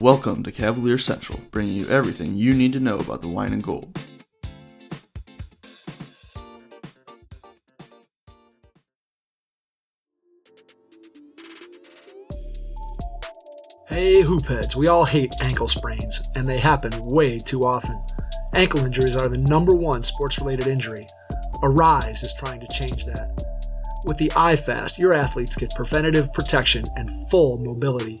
Welcome to Cavalier Central, bringing you everything you need to know about the wine and gold. Hey, hoopheads, we all hate ankle sprains, and they happen way too often. Ankle injuries are the number one sports related injury. Aryse is trying to change that. With the iFast, your athletes get preventative protection and full mobility.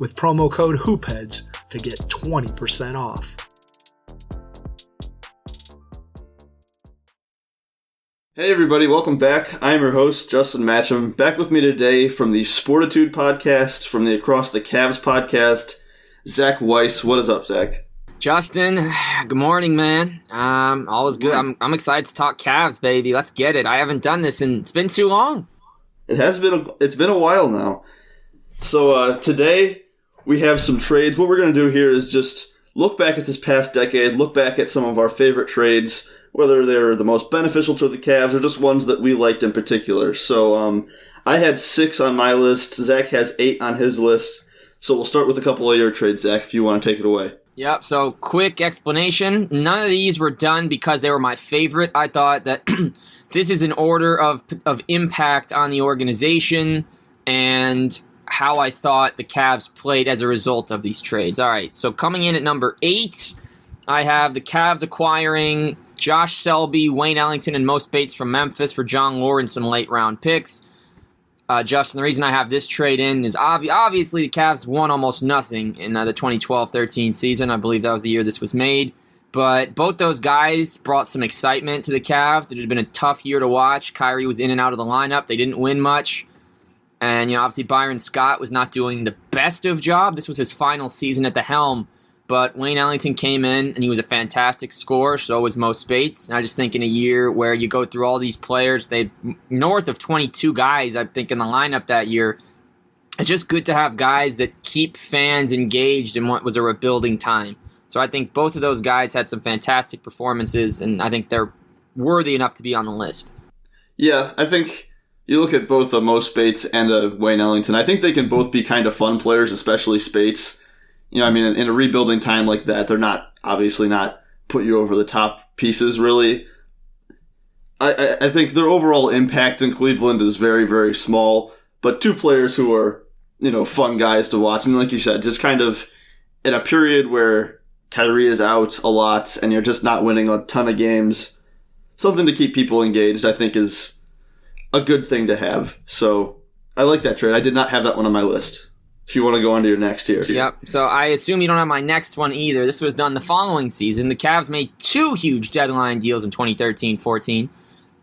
with promo code HOOPHEADS to get 20% off. Hey everybody, welcome back. I'm your host, Justin Matcham. Back with me today from the Sportitude podcast, from the Across the Cavs podcast, Zach Weiss. What is up, Zach? Justin, good morning, man. Um, all is good. I'm, I'm excited to talk Cavs, baby. Let's get it. I haven't done this and it's been too long. It has been a, it's been a while now. So uh, today we have some trades. What we're going to do here is just look back at this past decade, look back at some of our favorite trades, whether they're the most beneficial to the Cavs or just ones that we liked in particular. So um, I had six on my list. Zach has eight on his list. So we'll start with a couple of your trades, Zach, if you want to take it away. Yep. So, quick explanation. None of these were done because they were my favorite. I thought that this is an order of of impact on the organization and how I thought the Cavs played as a result of these trades. All right. So, coming in at number eight, I have the Cavs acquiring Josh Selby, Wayne Ellington, and Mo Speights from Memphis for John Lawrence and some late round picks. Uh, Justin, the reason I have this trade in is obvi- obviously the Cavs won almost nothing in uh, the 2012-13 season. I believe that was the year this was made. But both those guys brought some excitement to the Cavs. It had been a tough year to watch. Kyrie was in and out of the lineup. They didn't win much. And, you know, obviously Byron Scott was not doing the best of job. This was his final season at the helm. But Wayne Ellington came in and he was a fantastic scorer. So was Mo Speights. And I just think in a year where you go through all these players, they north of 22 guys, I think, in the lineup that year. It's just good to have guys that keep fans engaged in what was a rebuilding time. So I think both of those guys had some fantastic performances, and I think they're worthy enough to be on the list. Yeah, I think you look at both uh, Mo Speights and uh, Wayne Ellington. I think they can both be kind of fun players, especially Speights you know, I mean, in, in a rebuilding time like that, they're not obviously not put you over the top pieces. Really, I, I, I think their overall impact in Cleveland is very very small. But two players who are you know fun guys to watch, and like you said, just kind of in a period where Kyrie is out a lot and you're just not winning a ton of games, something to keep people engaged. I think is a good thing to have. So I like that trade. I did not have that one on my list if you want to go on to your next here. Yep. So I assume you don't have my next one either. This was done the following season. The Cavs made two huge deadline deals in 2013 14.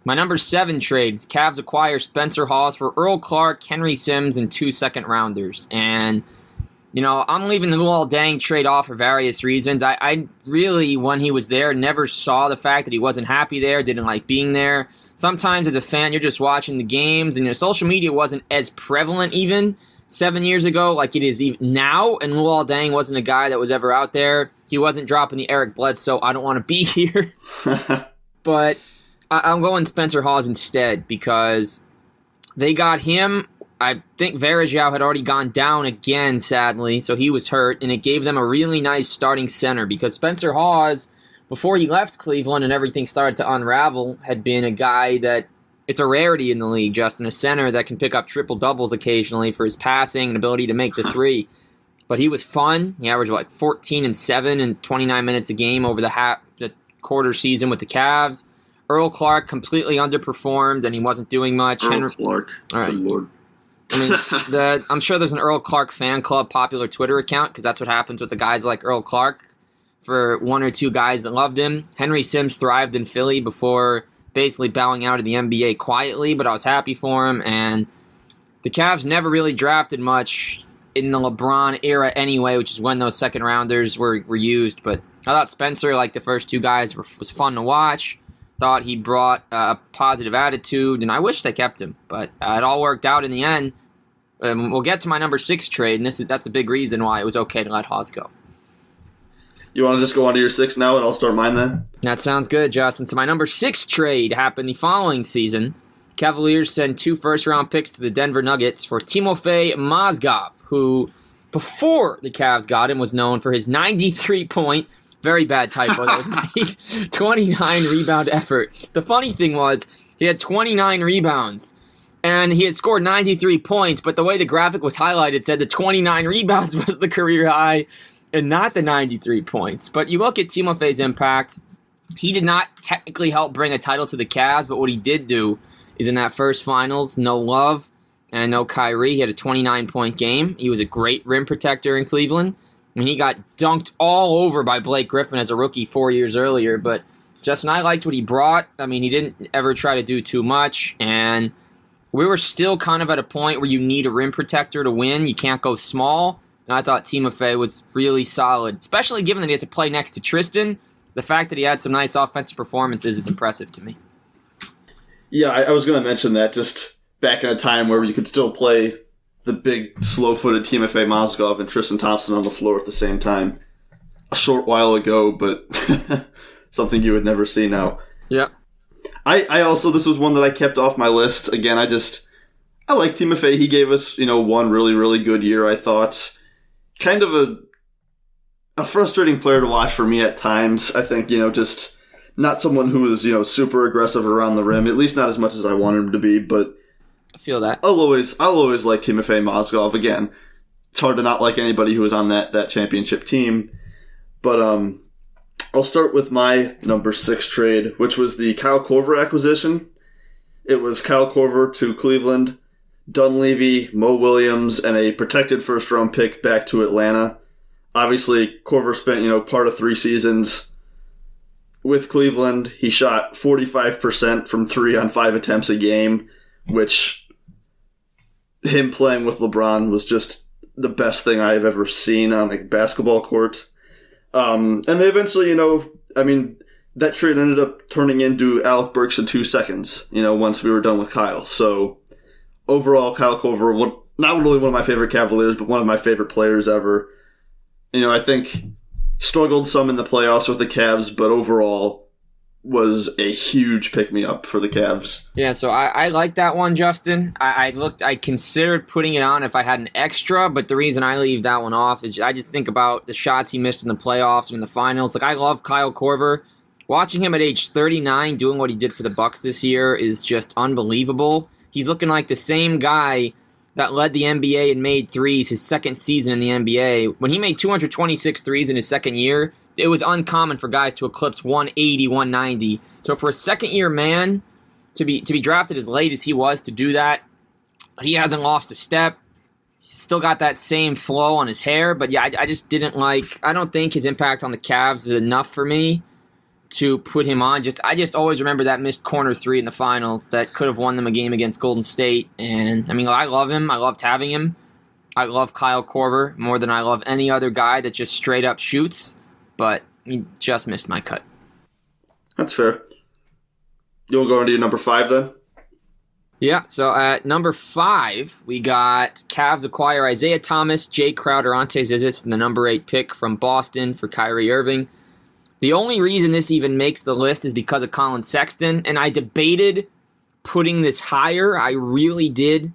My number seven trade Cavs acquire Spencer Hawes for Earl Clark, Henry Sims, and two second rounders. And, you know, I'm leaving the Luol Deng trade off for various reasons. I, I really, when he was there, never saw the fact that he wasn't happy there, didn't like being there. Sometimes as a fan, you're just watching the games, and you know, social media wasn't as prevalent even seven years ago like it is even now. And Luol Deng wasn't a guy that was ever out there. He wasn't dropping the Eric Bledsoe. I don't want to be here. but I- am going Spencer Hawes instead because they got him. I think Varejao had already gone down again, sadly, so he was hurt, and it gave them a really nice starting center because Spencer Hawes, before he left Cleveland and everything started to unravel, had been a guy that it's a rarity in the league, Justin, a center that can pick up triple doubles occasionally for his passing and ability to make the three. But he was fun. He averaged like 14 and 7 and 29 minutes a game over the, half, the quarter season with the Cavs. Earl Clark completely underperformed and he wasn't doing much. Earl Henry, Clark. All right. Good Lord. I mean, the, I'm sure there's an Earl Clark fan club popular Twitter account because that's what happens with the guys like Earl Clark. For one or two guys that loved him, Henry Sims thrived in Philly before basically bowing out of the NBA quietly, but I was happy for him. And the Cavs never really drafted much in the LeBron era anyway, which is when those second rounders were, were used. But I thought Spencer, like the first two guys, were, was fun to watch. Thought he brought a positive attitude, and I wish they kept him. But it all worked out in the end. Um, we'll get to my number six trade, and this is that's a big reason why it was okay to let Hawes go. You want to just go on to your six now, and I'll start mine then. That sounds good, Justin. So my number six trade happened the following season. Cavaliers send two first round picks to the Denver Nuggets for Timofey Mozgov, who before the Cavs got him was known for his 93 point, very bad typo that was made, 29 rebound effort. The funny thing was he had 29 rebounds and he had scored 93 points, but the way the graphic was highlighted said the 29 rebounds was the career high and not the 93 points. But you look at Timofey's impact, he did not technically help bring a title to the Cavs, but what he did do is in that first finals, no love and no Kyrie. He had a 29 point game. He was a great rim protector in Cleveland. I mean, he got dunked all over by Blake Griffin as a rookie four years earlier, but Justin, I liked what he brought. I mean, he didn't ever try to do too much, and we were still kind of at a point where you need a rim protector to win. You can't go small. And I thought Timofey was really solid, especially given that he had to play next to Tristan. The fact that he had some nice offensive performances is impressive to me. Yeah, I, I was going to mention that just back in a time where you could still play the big, slow-footed Timofey Mozgov and Tristan Thompson on the floor at the same time. A short while ago, but something you would never see now. Yeah. I, I also this was one that I kept off my list. Again, I just I like Timofey. He gave us, you know, one really, really good year, I thought. Kind of a a frustrating player to watch for me at times. I think, you know, just not someone who is, you know, super aggressive around the rim, at least not as much as I want him to be, but I feel that. I'll always I'll always like Timofey Mozgov again. It's hard to not like anybody who was on that that championship team. But um I'll start with my number six trade, which was the Kyle Korver acquisition. It was Kyle Korver to Cleveland, Dunleavy, Mo Williams, and a protected first round pick back to Atlanta. Obviously, Korver spent, you know, part of three seasons with Cleveland. He shot 45% from three on five attempts a game, which him playing with LeBron was just the best thing I've ever seen on a basketball court. Um, and they eventually, you know, I mean, that trade ended up turning into Alec Burks in two seconds, you know, once we were done with Kyle. So overall, Kyle Korver, what, not really one of my favorite Cavaliers, but one of my favorite players ever. You know, I think struggled some in the playoffs with the Cavs, but overall was a huge pick me up for the Cavs. Yeah, so I, I like that one, Justin. I, I, looked, I considered putting it on if I had an extra, but the reason I leave that one off is I just think about the shots he missed in the playoffs and in the finals. Like I love Kyle Korver. Watching him at age 39 doing what he did for the Bucks this year is just unbelievable. He's looking like the same guy that led the NBA and made threes his second season in the NBA. When he made 226 threes in his second year, it was uncommon for guys to eclipse 180, 190. So for a second year man to be to be drafted as late as he was to do that, he hasn't lost a step. He's still got that same flow on his hair, but yeah, I, I just didn't like. I don't think his impact on the Cavs is enough for me to put him on. Just I just always remember that missed corner three in the finals that could have won them a game against Golden State. And I mean, I love him. I loved having him. I love Kyle Korver more than I love any other guy that just straight up shoots but he just missed my cut. That's fair. You'll go into your number five then? Yeah, so at number five, we got Cavs acquire Isaiah Thomas, Jae Crowder, Ante Zizic, and the number eight pick from Boston for Kyrie Irving. The only reason this even makes the list is because of Collin Sexton, and I debated putting this higher. I really did.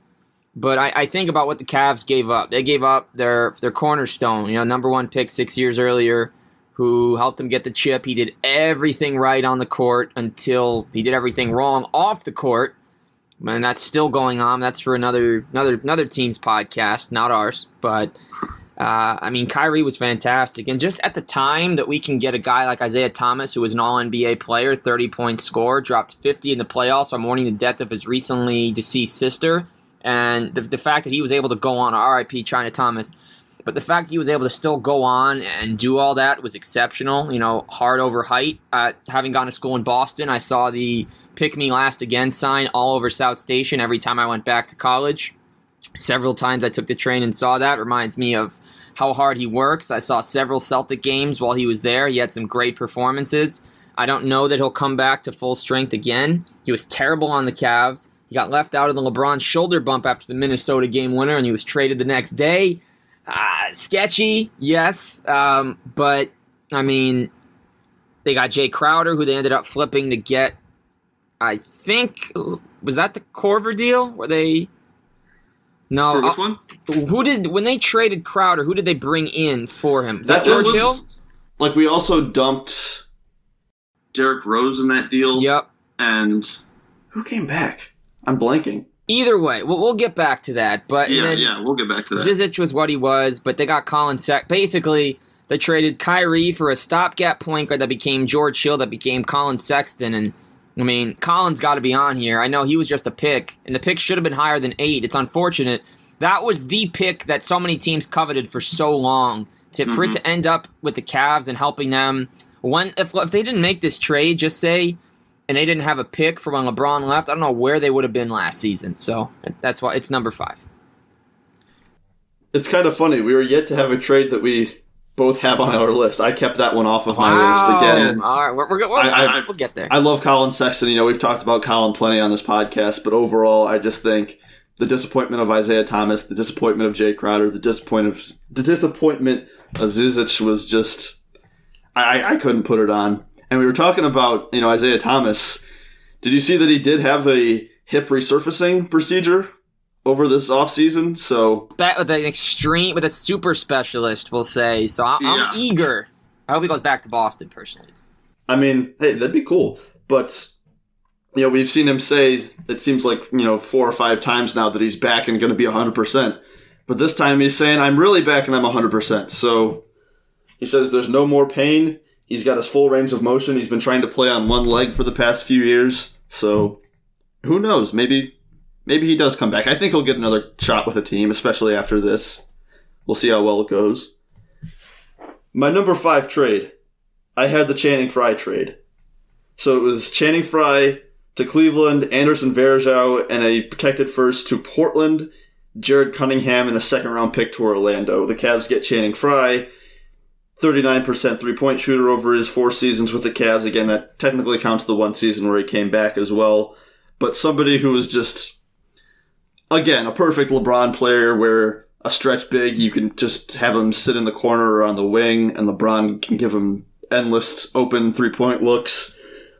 But I, I, think about what the Cavs gave up. They gave up their their cornerstone, you know, number one pick six years earlier who helped him get the chip. He did everything right on the court until he did everything wrong off the court. And that's still going on. That's for another another another team's podcast, not ours. But uh, I mean, Kyrie was fantastic, and just at the time that we can get a guy like Isaiah Thomas, who was an All NBA player, thirty point score, dropped fifty in the playoffs on mourning the death of his recently deceased sister, and the, the fact that he was able to go on R.I.P. Chyna Thomas but the fact he was able to still go on and do all that was exceptional. You know, hard over height. Uh, having gone to school in Boston, I saw the "Pick Me Last Again" sign all over South Station every time I went back to college. Several times I took the train and saw that. Reminds me of how hard he works. I saw several Celtic games while he was there. He had some great performances. I don't know that he'll come back to full strength again. He was terrible on the Cavs. He got left out of the LeBron shoulder bump after the Minnesota game winner, and he was traded the next day. Uh, sketchy, yes, um, but I mean, they got Jae Crowder, who they ended up flipping to get. I think was that the Korver deal where they. No, For which uh, one? who did when they traded Crowder? Who did they bring in for him? Was that, That George was- Hill? Like we also dumped Derrick Rose in that deal. Yep. And who came back? I'm blanking. Either way, we'll, we'll get back to that. But Yeah, then yeah, we'll get back to that. Zizic was what he was, but they got Collin Sec. Basically, they traded Kyrie for a stopgap point guard that became George Hill, that became Collin Sexton, and I mean, Collin's got to be on here. I know he was just a pick, and the pick should have been higher than eight. It's unfortunate. That was the pick that so many teams coveted for so long. To, For it Mhm. to end up with the Cavs and helping them, when if, if they didn't make this trade, just say, and they didn't have a pick for when LeBron left, I don't know where they would have been last season. So that's why it's number five. It's kind of funny. We were yet to have a trade that we both have on our list. I kept that one off of my list again. All right, we're, we're, we're, I- I- we'll get there. I love Collin Sexton. You know, we've talked about Collin plenty on this podcast, but overall, I just think the disappointment of Isaiah Thomas, the disappointment of Jae Crowder, the disappointment of the disappointment of Zizic was just I, I- I couldn't put it on. And we were talking about you know Isaiah Thomas. Did you see that he did have a hip resurfacing procedure over this offseason? So Back with an extreme, with a super specialist, we'll say. So I, Yeah. I'm eager. I hope he goes back to Boston personally. I mean, hey, that'd be cool. But you know, we've seen him say it seems like you know four or five times now that he's back and going to be hundred percent. But this time he's saying I'm really back and I'm hundred percent. So he says there's no more pain. He's got his full range of motion. He's been trying to play on one leg for the past few years. So who knows? Maybe maybe he does come back. I think he'll get another shot with a team, especially after this. We'll see how well it goes. My number five trade. I had the Channing Frye trade. So it was Channing Frye to Cleveland, Anderson Varejao, and a protected first to Portland, Jared Cunningham, and a second round pick to Orlando. The Cavs get Channing Frye, 39% three point shooter over his four seasons with the Cavs. Again, that technically counts the one season where he came back as well. But somebody who was just, again, a perfect LeBron player where a stretch big, you can just have him sit in the corner or on the wing, and LeBron can give him endless open three point looks.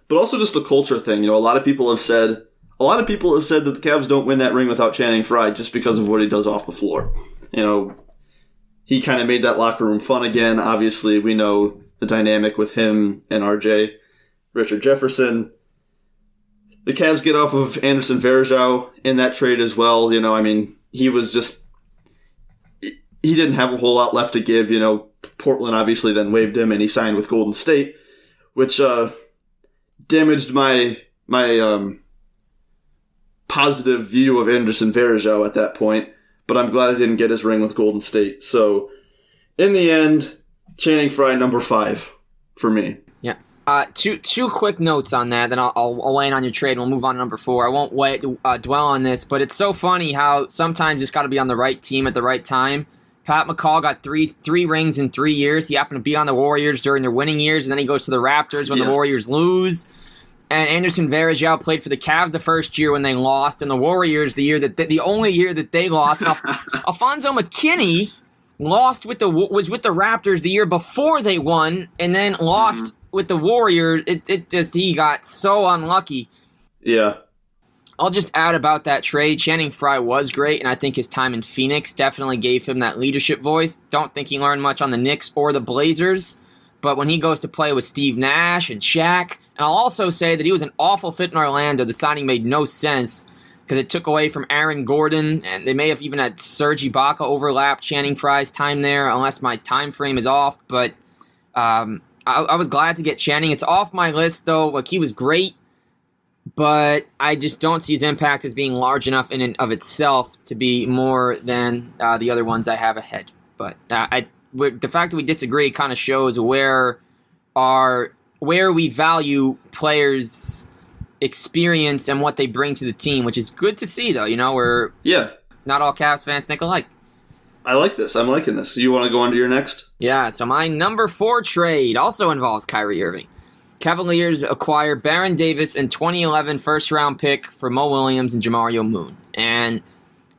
But also just a culture thing. You know, a lot of people have said a lot of people have said that the Cavs don't win that ring without Channing Frye just because of what he does off the floor. You know, he kind of made that locker room fun again. Obviously, we know the dynamic with him and RJ, Richard Jefferson. The Cavs get off of Anderson Varejao in that trade as well. You know, I mean, he was just he didn't have a whole lot left to give. You know, Portland obviously then waived him and he signed with Golden State, which uh, damaged my my um, positive view of Anderson Varejao at that point. But I'm glad I didn't get his ring with Golden State. So, in the end, Channing Frye number five for me. Uh, two two quick notes on that, then I'll, I'll, I'll weigh in on your trade. and We'll move on to number four. I won't wait, uh, dwell on this, but it's so funny how sometimes it's got to be on the right team at the right time. Pat McCaw got three three rings in three years. He happened to be on the Warriors during their winning years, and then he goes to the Raptors when Yeah. the Warriors lose. And Anderson Varejao played for the Cavs the first year when they lost, and the Warriors the year that they, the only year that they lost. Al- Alfonzo McKinnie lost with the was with the Raptors the year before they won, and then lost with the Warriors. It, it just he got so unlucky. Yeah. I'll just add about that trade. Channing Frye was great, and I think his time in Phoenix definitely gave him that leadership voice. Don't think he learned much on the Knicks or the Blazers, but when he goes to play with Steve Nash and Shaq, and I'll also say that he was an awful fit in Orlando. The signing made no sense because it took away from Aaron Gordon, and they may have even had Serge Ibaka overlap Channing Frye's time there, unless my time frame is off. But um, I, I was glad to get Channing. It's off my list though. Like he was great but I just don't see his impact as being large enough in and of itself to be more than uh, the other ones I have ahead. But uh, I, the fact that we disagree kind of shows where our where we value players' experience and what they bring to the team, which is good to see. Though you know, we're Yeah. not all Cavs fans think alike. I like this. I'm liking this. You want to go on to your next? Yeah, so my number four trade also involves Kyrie Irving. Cavaliers acquire Baron Davis and 2011 first round pick for Mo Williams and Jamario Moon. And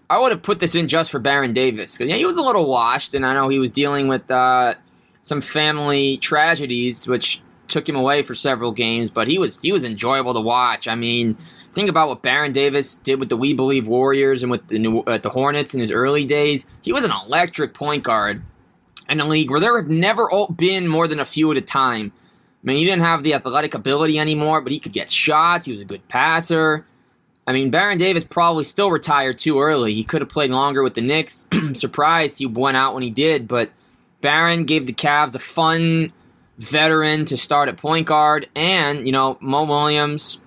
I would have put this in just for Baron Davis because yeah, he was a little washed, and I know he was dealing with uh, some family tragedies, which took him away for several games. But he was he was enjoyable to watch. I mean, think about what Baron Davis did with the We Believe Warriors and with the New, uh, the Hornets in his early days. He was an electric point guard in a league where there have never been more than a few at a time. I mean, he didn't have the athletic ability anymore, but he could get shots. He was a good passer. I mean, Baron Davis probably still retired too early. He could have played longer with the Knicks. Surprised he went out when he did, but Baron gave the Cavs a fun veteran to start at point guard, and you know Mo Williams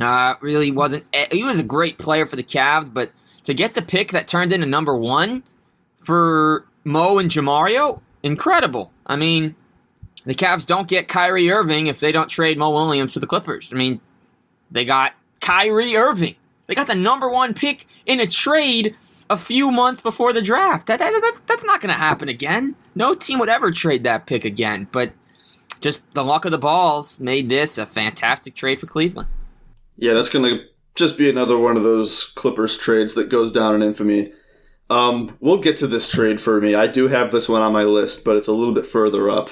uh, really wasn't. He was a great player for the Cavs, but to get the pick that turned into number one for Mo and Jamario, incredible. I mean, the Cavs don't get Kyrie Irving if they don't trade Mo Williams to the Clippers. I mean, they got Kyrie Irving. They got the number one pick in a trade a few months before the draft. That, that that's that's not going to happen again. No team would ever trade that pick again. But just the luck of the balls made this a fantastic trade for Cleveland. Yeah, that's going to just be another one of those Clippers trades that goes down in infamy. Um, we'll get to this trade for me. I do have this one on my list, but it's a little bit further up.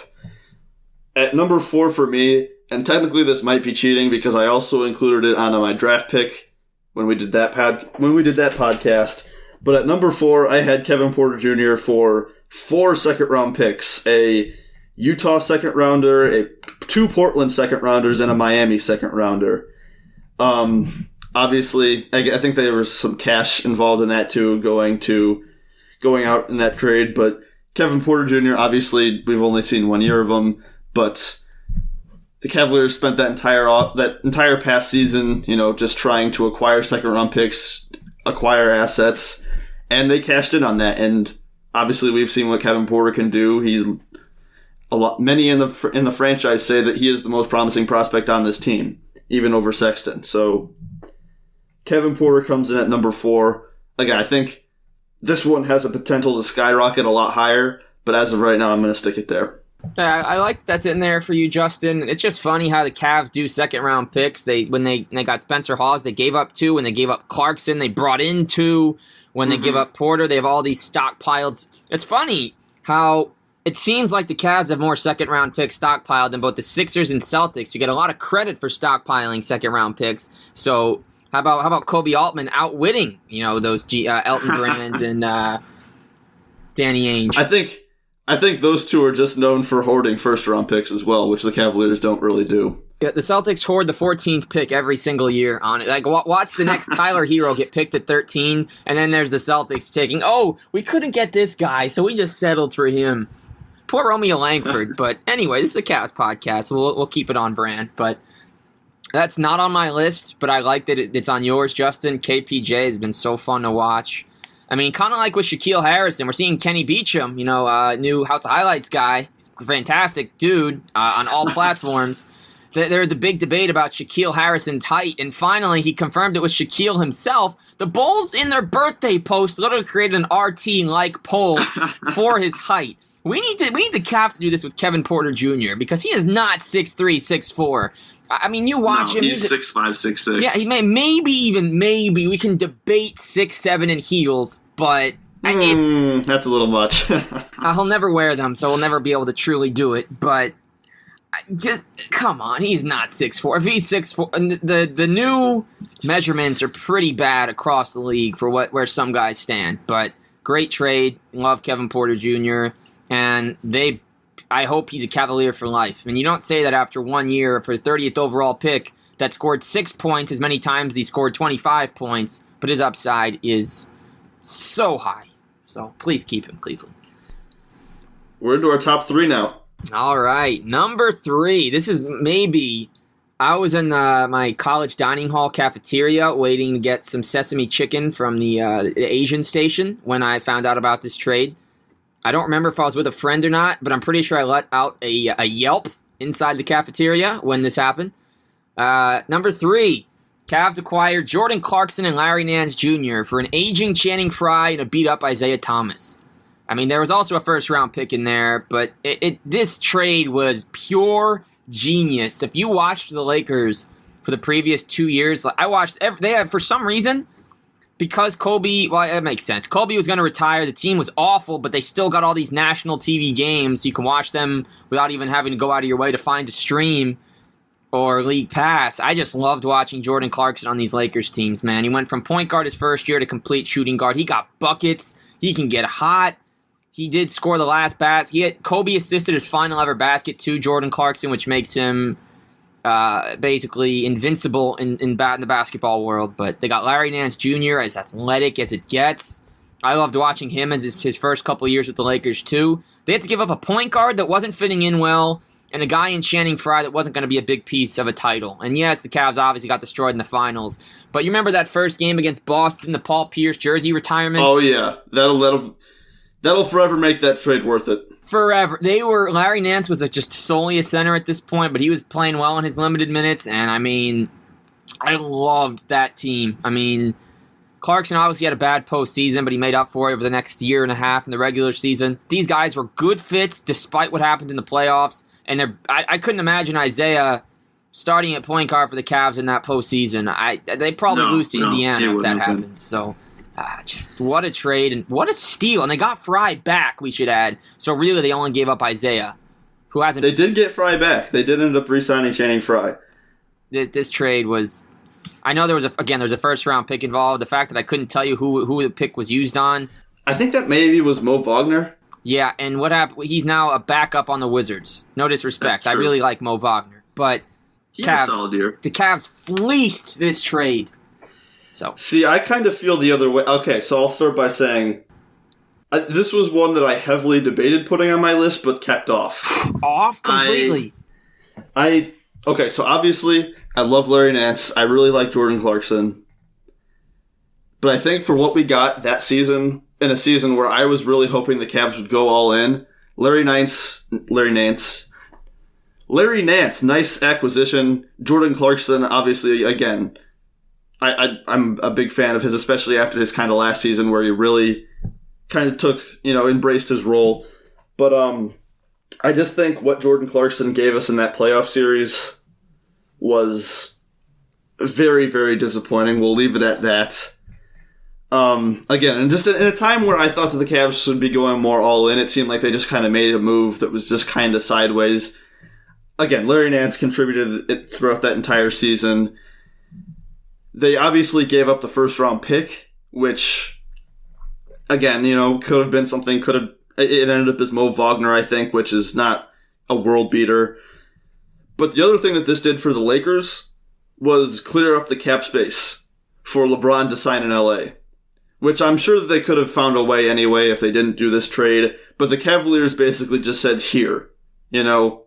At number four for me, and technically this might be cheating because I also included it on my draft pick when we did that pod when we did that podcast. But at number four, I had Kevin Porter Jr. for four second round picks: a Utah second rounder, a two Portland second rounders, and a Miami second rounder. Um, obviously, I, I think there was some cash involved in that too, going to going out in that trade. But Kevin Porter Jr. Obviously, we've only seen one year of him, but the Cavaliers spent that entire that entire past season, you know, just trying to acquire second round picks, acquire assets, and they cashed in on that. And obviously, we've seen what Kevin Porter can do. He's a lot. Many in the in the franchise say that he is the most promising prospect on this team, even over Sexton. So Kevin Porter comes in at number four. Again, I think this one has a potential to skyrocket a lot higher, but as of right now, I'm going to stick it there. I, I like that's in there for you, Justin. It's just funny how the Cavs do second round picks. They when they they got Spencer Hawes, they gave up two. When they gave up Clarkson, they brought in two. When they mm-hmm. give up Porter, they have all these stockpiled. It's funny how it seems like the Cavs have more second round picks stockpiled than both the Sixers and Celtics. You get a lot of credit for stockpiling second round picks. So how about how about Koby Altman outwitting you know those G, uh, Elton Brand and uh, Danny Ainge? I think I think those two are just known for hoarding first round picks as well, which the Cavaliers don't really do. Yeah, the Celtics hoard the 14th pick every single year on it. Like, watch the next Tyler Herro get picked at 13, and then there's the Celtics taking, oh, we couldn't get this guy, so we just settled for him. Poor Romeo Langford. but anyway, this is a Cavs podcast, so we'll, we'll keep it on brand. But that's not on my list, but I like that it's on yours, Justin. KPJ has been so fun to watch. I mean, kind of like with Shaquille Harrison, we're seeing Kenny Beecham, you know, uh, new House of Highlights guy, fantastic dude uh, on all platforms. There's the big debate about Shaquille Harrison's height, and finally he confirmed it was Shaquille himself. The Bulls, in their birthday post, literally created an RT-like poll for his height. We need to we need the Cavs to do this with Kevin Porter Jr. because he is not six three, six four. I mean, you watch no, him. He's, he's six five, six six. Yeah, he may maybe even maybe we can debate six seven in heels, but mm, it, that's a little much. uh, he'll never wear them, so we'll never be able to truly do it. But just come on, he's not six four. If he's six four, the the new measurements are pretty bad across the league for what where some guys stand. But great trade, love Kevin Porter Jr. And they I hope he's a Cavalier for life. And you don't say that after one year for 30th overall pick that scored six points as many times as he scored 25 points, but his upside is so high. So please keep him, Cleveland. We're into our top three now. All right, number three. This is maybe. I was in uh, my college dining hall cafeteria waiting to get some sesame chicken from the, uh, the Asian station when I found out about this trade. I don't remember if I was with a friend or not, but I'm pretty sure I let out a, a Yelp inside the cafeteria when this happened. Uh, number three, Cavs acquired Jordan Clarkson and Larry Nance Jr. for an aging Channing Frye and a beat up Isaiah Thomas. I mean, there was also a first round pick in there, but it, it, this trade was pure genius. If you watched the Lakers for the previous two years, I watched. Every, they have for some reason because Kobe. Well, it makes sense. Kobe was going to retire. The team was awful, but they still got all these national TV games. You can watch them without even having to go out of your way to find a stream or league pass. I just loved watching Jordan Clarkson on these Lakers teams, man. He went from point guard his first year to complete shooting guard. He got buckets. He can get hot. He did score the last basket. He had, Kobe assisted his final ever basket to Jordan Clarkson, which makes him uh, basically invincible in in, bat, in the basketball world. But they got Larry Nance Jr. as athletic as it gets. I loved watching him as his, his first couple years with the Lakers too. They had to give up a point guard that wasn't fitting in well and a guy in Channing Frye that wasn't going to be a big piece of a title. And yes, the Cavs obviously got destroyed in the finals. But you remember that first game against Boston, the Paul Pierce jersey retirement? Oh yeah, that'll that'll that'll forever make that trade worth it. Forever. They were Larry Nance was just solely a center at this point, but he was playing well in his limited minutes. And I mean, I loved that team. I mean. Clarkson obviously had a bad postseason, but he made up for it over the next year and a half in the regular season. These guys were good fits despite what happened in the playoffs and they're I, I couldn't imagine Isaiah starting at point guard for the Cavs in that postseason. I they probably no, lose to no, Indiana if that happens. So. Uh, just what a trade and what a steal! And they got Frye back. We should add. So really, they only gave up Isaiah, who hasn't. They did get Frye back. They did end up re-signing Channing Frye. This, this trade was. I know there was a again there was a first round pick involved. The fact that I couldn't tell you who who the pick was used on. I think that maybe was Mo Wagner. Yeah, and what happened? He's now a backup on the Wizards. No disrespect, I really like Mo Wagner, but Cavs, the Cavs fleeced this trade. So see, I kind of feel the other way. Okay, so I'll start by saying uh, this was one that I heavily debated putting on my list, but kept off. off completely. I, I okay, so obviously I love Larry Nance. I really like Jordan Clarkson, but I think for what we got that season in a season where I was really hoping the Cavs would go all in. Larry Nance, Larry Nance, Larry Nance, nice acquisition. Jordan Clarkson, obviously, again, I, I am a big fan of his, especially after his kind of last season where he really kind of took you know embraced his role. But um, I just think what Jordan Clarkson gave us in that playoff series was very very disappointing. We'll leave it at that. Um, again, and just in a time where I thought that the Cavs should be going more all in, it seemed like they just kind of made a move that was just kind of sideways. Again, Larry Nance contributed throughout that entire season. They obviously gave up the first round pick, which, again, you know, could have been something. Could have it ended up as Mo Wagner, I think, which is not a world beater. But the other thing that this did for the Lakers was clear up the cap space for LeBron to sign in LA which I'm sure that they could have found a way anyway if they didn't do this trade. But the Cavaliers basically just said, here, you know,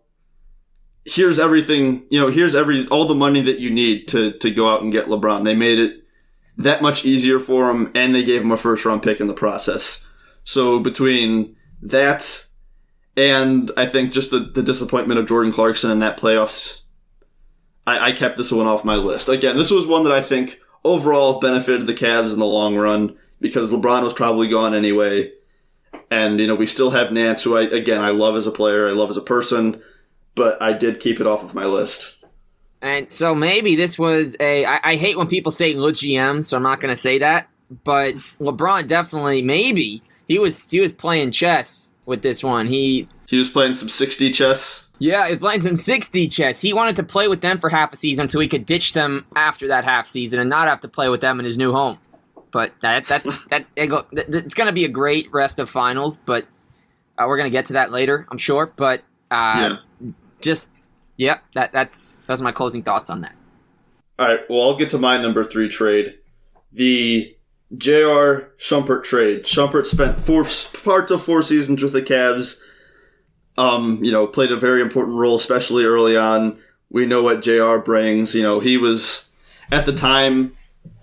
here's everything, you know, here's every, all the money that you need to, to go out and get LeBron. They made it that much easier for him and they gave him a first round pick in the process. So between that and I think just the, the disappointment of Jordan Clarkson in that playoffs, I, I kept this one off my list. Again, this was one that I think overall benefited the Cavs in the long run because LeBron was probably gone anyway. And, you know, we still have Nance, who I, again, I love as a player, I love as a person, but I did keep it off of my list. And so maybe this was a. I, I hate when people say Le GM, so I'm not going to say that. But LeBron definitely, maybe he was he was playing chess with this one. He he was playing some 60 chess. Yeah, he's playing some 60 chess. He wanted to play with them for half a season so he could ditch them after that half season and not have to play with them in his new home. But that that's that it's going to be a great rest of finals, but uh, we're going to get to that later, I'm sure. But uh, yeah. Just yeah, that that's those are my closing thoughts on that. All right, well, I'll get to my number three trade, the J.R. Shumpert trade. Shumpert spent four parts of four seasons with the Cavs. Um, you know, played a very important role, especially early on. We know what J.R. brings. You know, he was at the time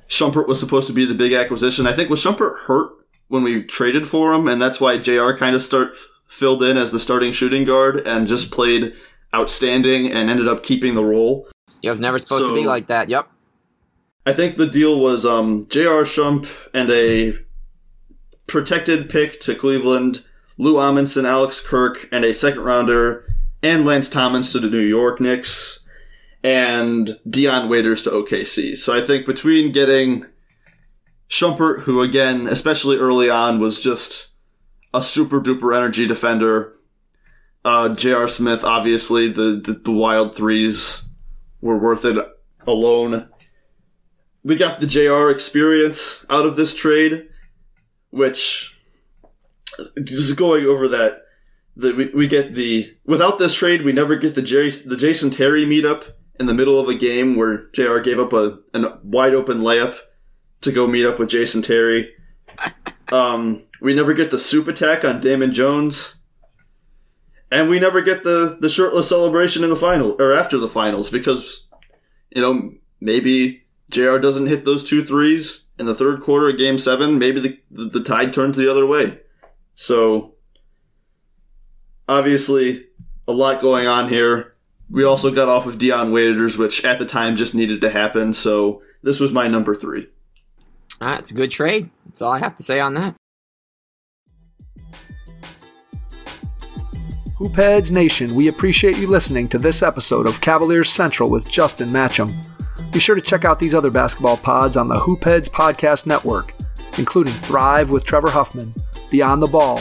Shumpert was supposed to be the big acquisition. I think was Shumpert hurt when we traded for him, and that's why Jr. kind of start filled in as the starting shooting guard and just played outstanding and ended up keeping the role. You was never supposed so, to be like that. Yep. I think the deal was um, J.R. Shump and a protected pick to Cleveland, Lou Amundson, Alex Kirk, and a second rounder, and Lance Thomas to the New York Knicks, and Dion Waiters to OKC. So I think between getting Shumpert, who again, especially early on, was just a super duper energy defender. Uh, J.R. Smith, obviously, the, the, the wild threes were worth it alone. We got the JR experience out of this trade, which just going over that. The, we, we get the without this trade, we never get the J, the Jason Terry meetup in the middle of a game where Jr. gave up a, a wide open layup to go meet up with Jason Terry. Um, we never get the soup attack on Damon Jones. And we never get the, the shirtless celebration in the final or after the finals because, you know, maybe JR doesn't hit those two threes in the third quarter of game seven. Maybe the, the, the tide turns the other way. So, obviously, a lot going on here. We also got off of Dion Waiters, which at the time just needed to happen. So, this was my number three. It's a good trade. That's all I have to say on that. Hoopheads Nation, we appreciate you listening to this episode of Cavaliers Central with Justin Matcham. Be sure to check out these other basketball pods on the Hoopheads Podcast Network, including Thrive with Trevor Huffman, Beyond the Ball,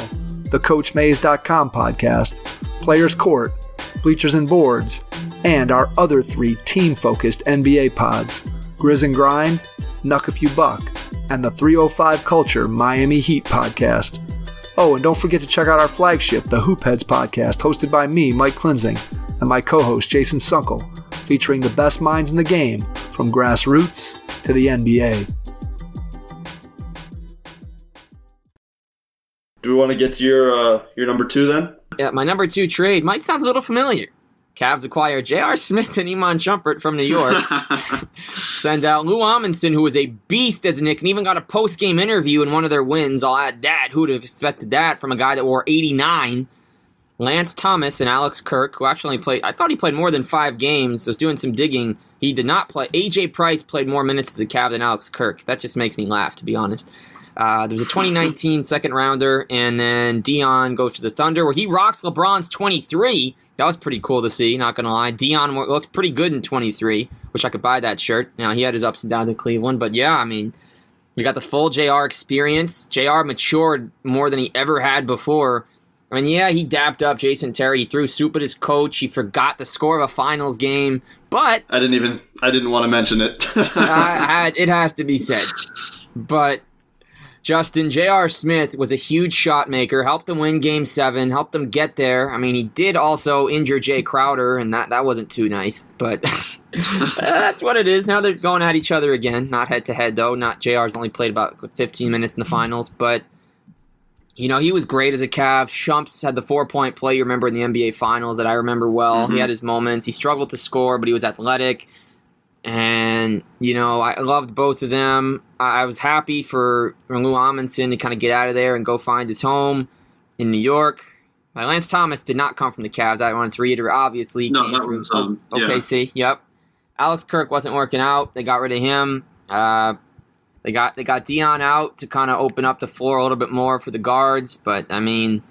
the CoachMaze.com podcast, Players Court, Bleachers and Boards, and our other three team focused NBA pods, Grizz and Grind, Nuck If You Buck, and the 305 Culture Miami Heat podcast. Oh, and don't forget to check out our flagship, the Hoopheads podcast, hosted by me, Mike Klinzing, and my co host, Jason Sunkel, featuring the best minds in the game from grassroots to the NBA. Do we want to get to your uh, your number two then? Yeah, my number two trade might sound a little familiar. Cavs acquire J.R. Smith and Iman Shumpert from New York. Send out Lou Amundson, who was a beast as a Knick, and even got a post game interview in one of their wins. I'll add that. Who would have expected that from a guy that wore 89? Lance Thomas and Alex Kirk, who actually played, I thought he played more than five games. Was doing some digging. He did not play. AJ Price played more minutes as a Cav than Alex Kirk. That just makes me laugh, to be honest. Uh, there was a 2019 second rounder, and then Dion goes to the Thunder, where he rocks LeBron's 23. That was pretty cool to see, not gonna lie. Dion looks pretty good in 23. Wish I could buy that shirt. Now, he had his ups and downs in Cleveland, but yeah, I mean, you got the full JR experience. JR matured more than he ever had before. I mean, yeah, he dapped up Jason Terry. He threw soup at his coach. He forgot the score of a finals game, but I didn't even I didn't want to mention it. I, I, it has to be said. But Justin, J.R. Smith was a huge shot maker, helped them win game seven, helped them get there. I mean, he did also injure Jae Crowder, and that, that wasn't too nice, but that's what it is. Now they're going at each other again. Not head to head, though. Not J.R.'s only played about 15 minutes in the finals, but, you know, he was great as a Cav. Shumps had the four point play you remember in the NBA finals that I remember well. Mm-hmm. He had his moments. He struggled to score, but he was athletic. And, you know, I loved both of them. I was happy for Lou Amundson to kind of get out of there and go find his home in New York. My Lance Thomas did not come from the Cavs. I wanted to reiterate. Obviously, he no, came that from was, um, yeah. OKC. Yep. Alex Kirk wasn't working out. They got rid of him. Uh, they got they got Dion out to kind of open up the floor a little bit more for the guards. But I mean,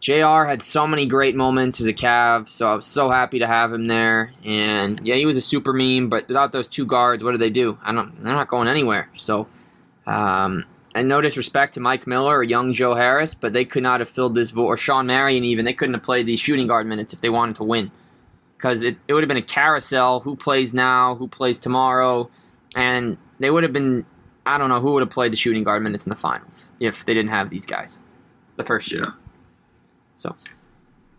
JR had so many great moments as a Cav, so I was so happy to have him there. And yeah, he was a super meme, but without those two guards, what do they do? I don't. They're not going anywhere. So, um, and no disrespect to Mike Miller or young Joe Harris, but they could not have filled this or Shawn Marion even. They couldn't have played these shooting guard minutes if they wanted to win, because it, it would have been a carousel. Who plays now? Who plays tomorrow? And they would have been. I don't know who would have played the shooting guard minutes in the finals if they didn't have these guys. The first year. Yeah. So,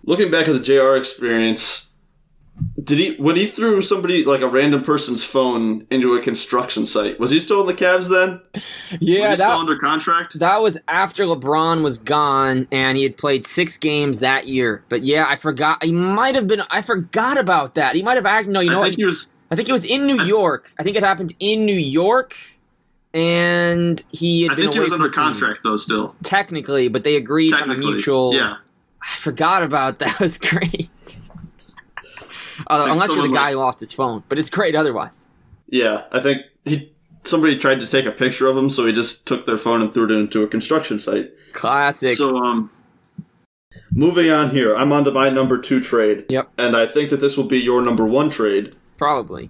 looking back at the JR experience, did he when he threw somebody like a random person's phone into a construction site? Was he still in the Cavs then? Yeah, was that, still under contract. That was after LeBron was gone and he had played six games that year. But yeah, I forgot. He might have been. I forgot about that. He might have acted. No, you know I think what? he was. I think it was in New York. I think it happened in New York, and he had I been think he was under team. contract though. Still, Technically, but they agreed on a mutual. Yeah, I forgot about that. Was great. uh, unless you're the guy like- who lost his phone, but it's great otherwise. yeah. I think he somebody tried to take a picture of him, so he just took their phone and threw it into a construction site. Classic. So, um, moving on here, I'm on to my number two trade. Yep. And I think that this will be your number one trade. Probably.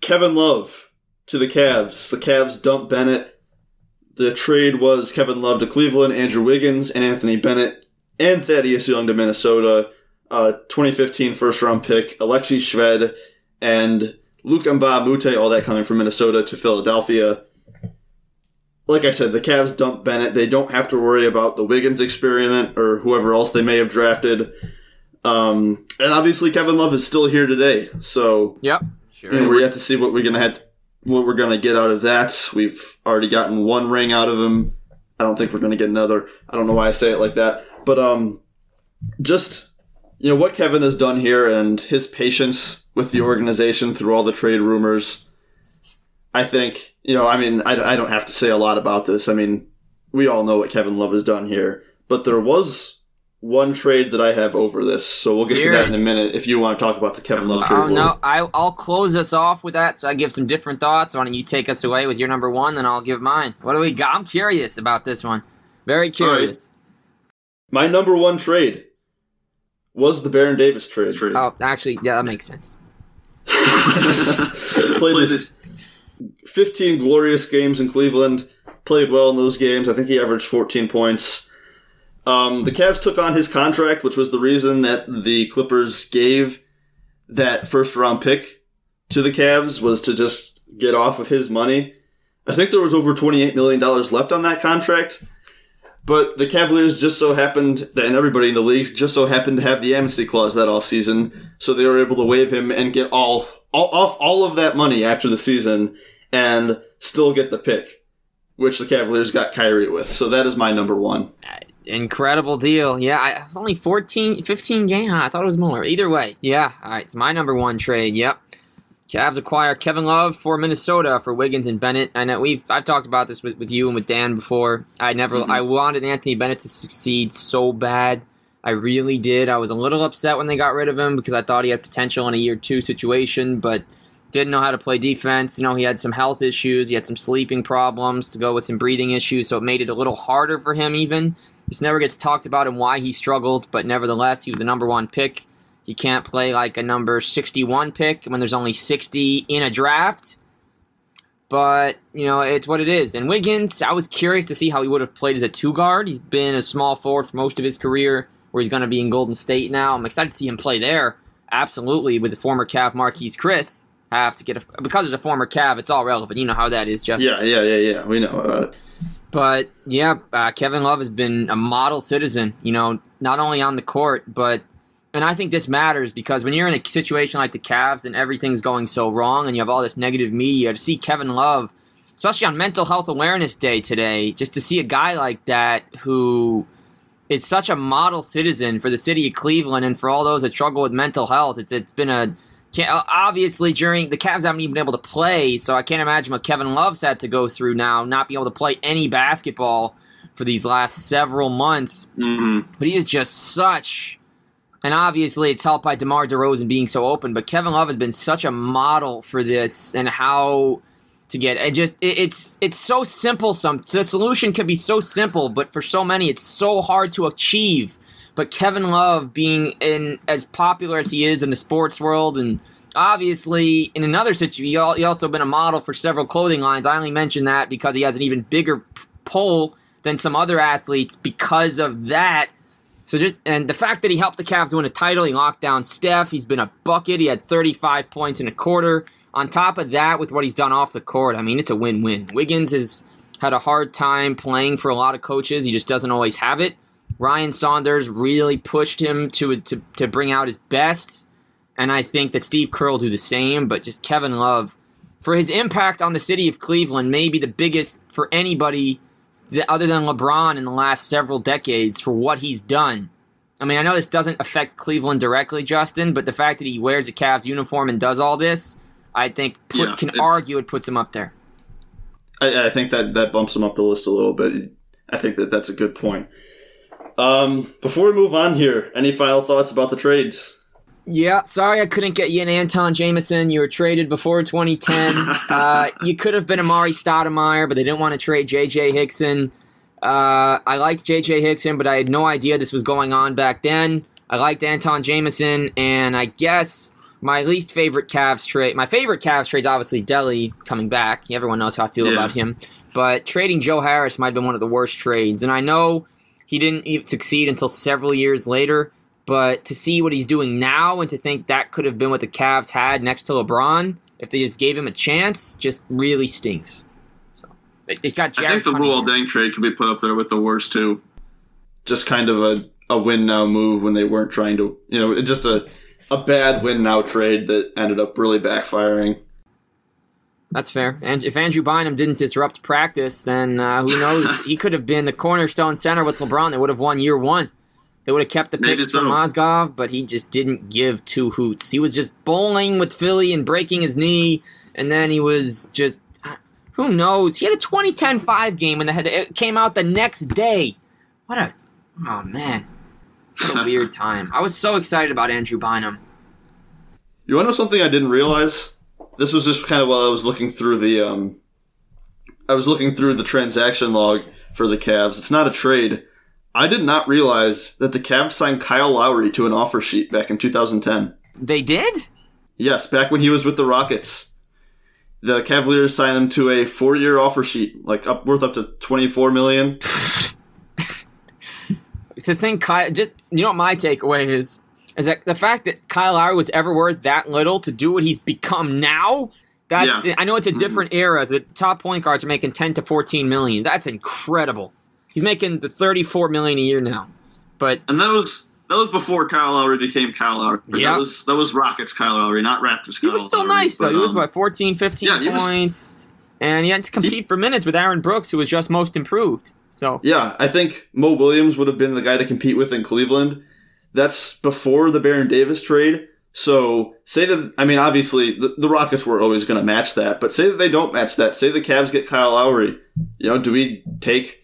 Kevin Love to the Cavs. The Cavs dump Bennett. The trade was Kevin Love to Cleveland, Andrew Wiggins, and Anthony Bennett, and Thaddeus Young to Minnesota. Uh, 2015 first round pick, Alexey Shved, and Luke Mbah Mute, all that coming from Minnesota to Philadelphia. Like I said, the Cavs dump Bennett. They don't have to worry about the Wiggins experiment or whoever else they may have drafted. Um, and obviously, Kevin Love is still here today. So Yep. Sure. and we're yet to see what we're gonna have, what we're gonna get out of that. We've already gotten one ring out of him. I don't think we're gonna get another. I don't know why I say it like that, but um, just you know what Kevin has done here and his patience with the organization through all the trade rumors. I think you know. I mean, I, I don't have to say a lot about this. I mean, we all know what Kevin Love has done here, but there was one trade that I have over this, so we'll get Hear to that in a minute. If you want to talk about the Kevin Love trade, Oh Lloyd. no, I, I'll close us off with that. So I give some different thoughts. Why don't you take us away with your number one, then I'll give mine. What do we got? I'm curious about this one. Very curious. My number one trade was the Baron Davis trade. Oh, actually, yeah, that makes sense. played it 15 glorious games in Cleveland. Played well in those games. I think he averaged 14 points. Um, the Cavs took on his contract, which was the reason that the Clippers gave that first round pick to the Cavs was to just get off of his money. I think there was over $28 million left on that contract. But the Cavaliers just so happened, and everybody in the league just so happened to have the amnesty clause that offseason, so they were able to waive him and get all, all off all of that money after the season and still get the pick, which the Cavaliers got Kyrie with. So that is my number one. Uh, incredible deal. Yeah, I, only 14, 15 game. High. I thought it was more. Either way, yeah. All right, it's my number one trade. Yep. Cavs acquire Kevin Love for Minnesota for Wiggins and Bennett. I know we've I've talked about this with, with you and with Dan before. I never Mhm. I wanted Anthony Bennett to succeed so bad. I really did. I was a little upset when they got rid of him because I thought he had potential in a year two situation, but didn't know how to play defense. You know, he had some health issues, he had some sleeping problems to go with some breathing issues, so it made it a little harder for him even. This never gets talked about and why he struggled, but nevertheless, he was a number one pick. He can't play like a number 61 pick when there's only 60 in a draft. But, you know, it's what it is. And Wiggins, I was curious to see how he would have played as a two guard. He's been a small forward for most of his career, where he's going to be in Golden State now. I'm excited to see him play there. Absolutely, with the former Cav Marquese Chriss. Have to get a, because there's a former Cav, it's all relevant. You know how that is, Justin. Yeah, yeah, yeah, yeah. We know about it. But yeah, uh, Kevin Love has been a model citizen, you know, not only on the court, but, and I think this matters because when you're in a situation like the Cavs and everything's going so wrong and you have all this negative media, to see Kevin Love, especially on Mental Health Awareness Day today, just to see a guy like that who is such a model citizen for the city of Cleveland and for all those that struggle with mental health, it's, it's been a, obviously during the Cavs haven't even been able to play, so I can't imagine what Kevin Love's had to go through now, not being able to play any basketball for these last several months. Mm-hmm. But he is just such, and obviously it's helped by DeMar DeRozan being so open. But Kevin Love has been such a model for this and how to get it. Just it, it's it's so simple. Some the solution could be so simple, but for so many, it's so hard to achieve but Kevin Love being in as popular as he is in the sports world, and obviously in another situation, he, also been a model for several clothing lines. I only mention that because he has an even bigger pull than some other athletes because of that. So just and the fact that he helped the Cavs win a title, he locked down Steph. He's been a bucket. He had 35 points in a quarter. On top of that, with what he's done off the court, I mean, it's a win-win. Wiggins has had a hard time playing for a lot of coaches. He just doesn't always have it. Ryan Saunders really pushed him to to to bring out his best, and I think that Steve Kerr will do the same. But just Kevin Love, for his impact on the city of Cleveland, maybe the biggest for anybody other than LeBron in the last several decades for what he's done. I mean, I know this doesn't affect Cleveland directly, Justin, but the fact that he wears a Cavs uniform and does all this, I think put, Yeah, can argue it puts him up there. I, I think that that bumps him up the list a little bit. I think that that's a good point. Um, before we move on here, any final thoughts about the trades? Yeah, sorry I couldn't get you an Antawn Jamison. You were traded before 2010. uh, you could have been Amar'e Stoudemire, but they didn't want to trade J.J. Hickson. Uh, I liked J.J. Hickson, but I had no idea this was going on back then. I liked Antawn Jamison, and I guess my least favorite Cavs trade, my favorite Cavs trade is obviously Delly coming back. Everyone knows how I feel Yeah. about him. But trading Joe Harris might have been one of the worst trades. And I know he didn't even succeed until several years later. But to see what he's doing now and to think that could have been what the Cavs had next to LeBron, if they just gave him a chance, just really stinks. So just got I think the Luol Cunningham. Deng trade could be put up there with the worst too. Just kind of a, a win now move when they weren't trying to, you know, just a, a bad win now trade that ended up really backfiring. That's fair. And if Andrew Bynum didn't disrupt practice, then uh, who knows? he could have been the cornerstone center with LeBron. They would have won year one. They would have kept the Maybe picks so. from Mozgov, but he just didn't give two hoots. He was just bowling with Philly and breaking his knee, and then he was just who knows? He had a 2010-5 game, and it came out the next day. What a oh man, what a weird time. I was so excited about Andrew Bynum. You want to know something I didn't realize? This was just kind of while I was looking through the um, I was looking through the transaction log for the Cavs. It's not a trade. I did not realize that the Cavs signed Kyle Lowry to an offer sheet back in 2010. They did. Yes, back when he was with the Rockets. The Cavaliers signed him to a four-year offer sheet, like up worth up to 24 million. to think Kyle just you know what my takeaway is is that the fact that Kyle Lowry was ever worth that little to do what he's become now. That's Yeah. I know it's a different era. The top point guards are making ten to fourteen million. That's incredible. He's making the thirty four million a year now. But And that was that was before Kyle Lowry became Kyle Lowry. Yeah. That was that was Rockets Kyle Lowry, not Raptors Kyle he was still Lowry, nice though. but, He was um, about 14, 15 yeah, he was- points. and he had to compete for minutes with Aaron Brooks, who was just most improved. So Yeah, I think Mo Williams would have been the guy to compete with in Cleveland. That's before the Baron Davis trade. So say that I mean obviously the, the Rockets were always going to match that, but say that they don't match that. Say the Cavs get Kyle Lowry. You know, do we take?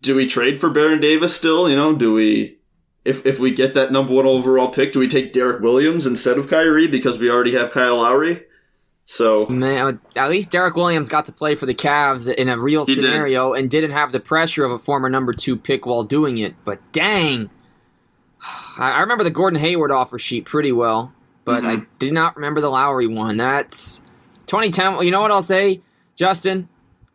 Do we trade for Baron Davis still? You know, do we? If if we get that number one overall pick, do we take Derrick Williams instead of Kyrie because we already have Kyle Lowry? So Man, at least Derrick Williams got to play for the Cavs in a real He did. scenario and didn't have the pressure of a former number two pick while doing it. But dang, I remember the Gordon Hayward offer sheet pretty well, but I mm-hmm. did not remember the Lowry one. That's 2010. well, You know what I'll say, Justin?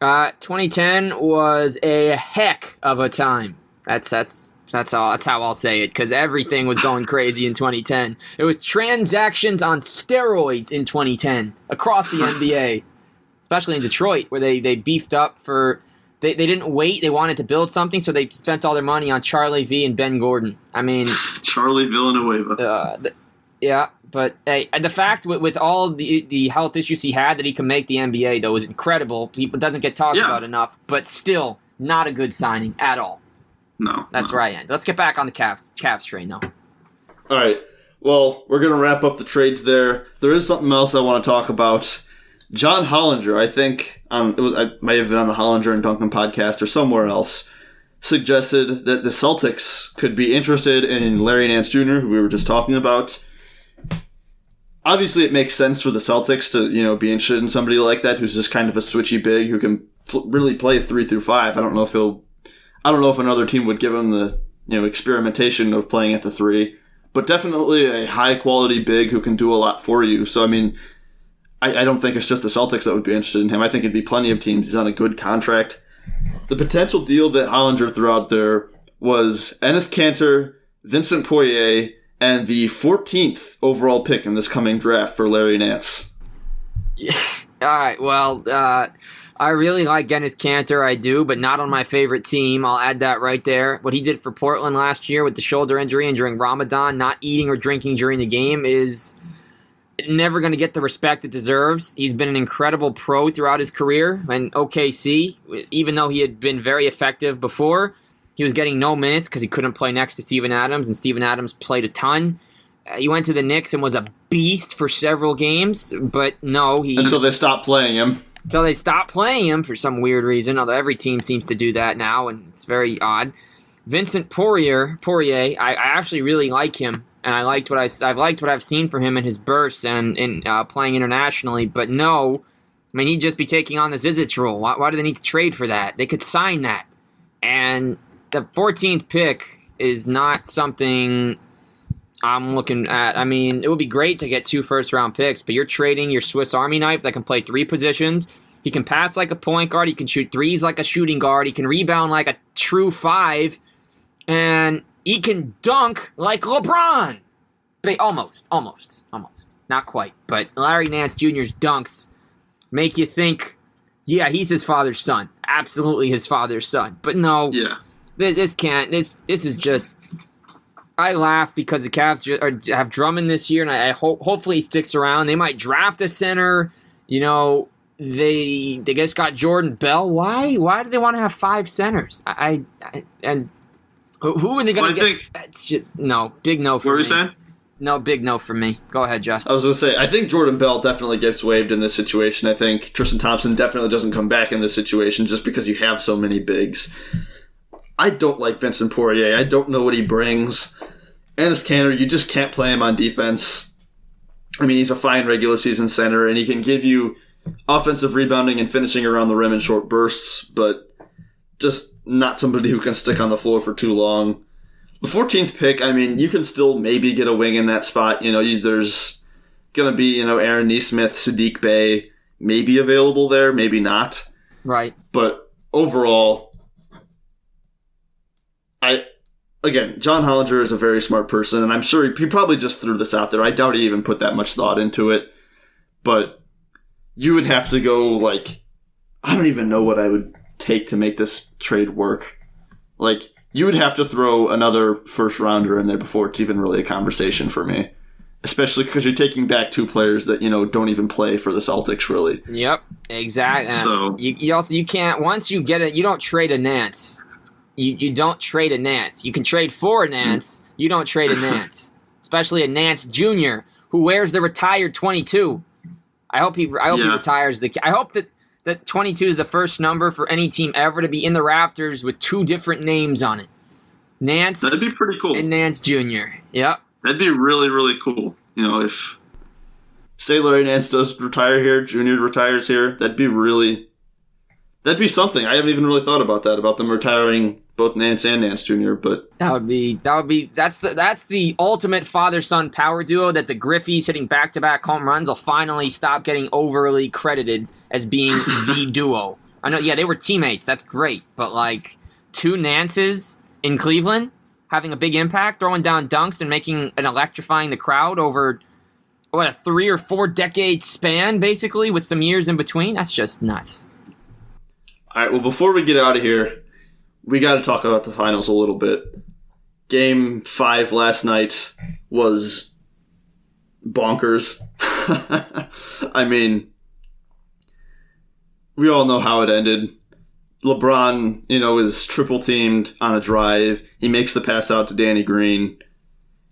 Uh, 2010 was a heck of a time. That's that's that's all. That's how I'll say it because everything was going crazy in 2010. It was transactions on steroids in 2010 across the NBA, especially in Detroit, where they they beefed up for. They, they didn't wait. They wanted to build something, so they spent all their money on Charlie V and Ben Gordon. I mean, Charlie Villanueva. uh, th- yeah, but hey, the fact with, with all the the health issues he had that he can make the NBA though is incredible. People doesn't get talked Yeah. about enough, but still not a good signing at all. no, That's no. where I end. Let's get back on the Cavs Cavs train though. All right. Well, we're going to wrap up the trades there. There is something else I want to talk about. John Hollinger, I think, um, it was, I may have been on the Hollinger and Duncan podcast or somewhere else, suggested that the Celtics could be interested in Larry Nance Jr., who we were just talking about. Obviously, it makes sense for the Celtics to, you know, be interested in somebody like that who's just kind of a switchy big who can pl- really play three through five. I don't know if he'll, I don't know if another team would give him the, you know, experimentation of playing at the three but definitely a high quality big who can do a lot for you. So I mean, I, I don't think it's just the Celtics that would be interested in him. I think it'd be plenty of teams. He's on a good contract. The potential deal that Hollinger threw out there was Enes Kanter, Vincent Poirier, and the 14th overall pick in this coming draft for Larry Nance. All right. Well, uh, I really like Dennis Kanter. I do, but not on my favorite team. I'll add that right there. What he did for Portland last year with the shoulder injury and during Ramadan, not eating or drinking during the game, is never going to get the respect it deserves. He's been an incredible pro throughout his career. And OKC, even though he had been very effective before, he was getting no minutes because he couldn't play next to Steven Adams, and Steven Adams played a ton. Uh, he went to the Knicks and was a beast for several games, but no, he Until they stopped playing him. until they stopped playing him for some weird reason. Although every team seems to do that now, and it's very odd. Vincent Poirier, Poirier, I, I actually really like him. and I liked what I I've liked what I've seen from him in his bursts and in uh, playing internationally. But no, I mean he'd just be taking on the Zizic role. Why, why do they need to trade for that? They could sign that, and the 14th pick is not something I'm looking at. I mean, it would be great to get two first round picks, but you're trading your Swiss Army knife that can play three positions. He can pass like a point guard. He can shoot threes like a shooting guard. He can rebound like a true five. And he can dunk like LeBron. But almost, almost, almost. Not quite. But Larry Nance Jr.'s dunks make you think, yeah, he's his father's son. Absolutely his father's son. But no, Yeah. Th- This can't. This this is just. I laugh because the Cavs ju- are, have Drummond this year, and I, I hope hopefully he sticks around. They might draft a center. You know, they they just got Jordan Bell. Why? Why do they want to have five centers? I, I and who, who are they going to I get? think. It's just, no big no for me. What for were me. you saying? No big no for me. Go ahead, Justin. I was gonna say, I think Jordan Bell definitely gets waived in this situation. I think Tristan Thompson definitely doesn't come back in this situation just because you have so many bigs. I don't like Vincent Poirier. I don't know what he brings. Enes Kanter, you just can't play him on defense. I mean, he's a fine regular season center, and he can give you offensive rebounding and finishing around the rim in short bursts, but just not somebody who can stick on the floor for too long. The 14th pick, I mean, you can still maybe get a wing in that spot. You know, you, there's going to be, you know, Aaron Nesmith, Sadiq Bey, maybe available there, maybe not. Right. But overall, I, again, John Hollinger is a very smart person, and I'm sure he, he probably just threw this out there. I doubt he even put that much thought into it. But you would have to go, like, I don't even know what I would take to make this trade work. Like, you would have to throw another first rounder in there before it's even really a conversation for me. Especially because you're taking back two players that, you know, don't even play for the Celtics, really. Yep. Exactly. So- you, you also you can't once you get it. You don't trade a Nance. You you don't trade a Nance. You can trade for a Nance. You don't trade a Nance, especially a Nance Jr. who wears the retired twenty two. I hope he I hope he retires the. I hope that that twenty two is the first number for any team ever to be in the Raptors with two different names on it. Nance That'd be pretty cool. and Nance Jr. Yep. That'd be really, really cool. You know, if Say Larry Nance does retire here, Junior retires here. That'd be really. That'd be something. I haven't even really thought about that, about them retiring both Nance and Nance Jr., but That would be that would be that's the that's the ultimate father son power duo that the Griffeys hitting back to back home runs will finally stop getting overly credited as being the duo. I know, yeah, they were teammates. That's great, but like two Nances in Cleveland having a big impact, throwing down dunks and making and electrifying the crowd over what a three or four decade span, basically, with some years in between. That's just nuts. All right, well, before we get out of here, we got to talk about the finals a little bit. Game five last night was bonkers. I mean, we all know how it ended. LeBron, you know, is triple teamed on a drive. He makes the pass out to Danny Green.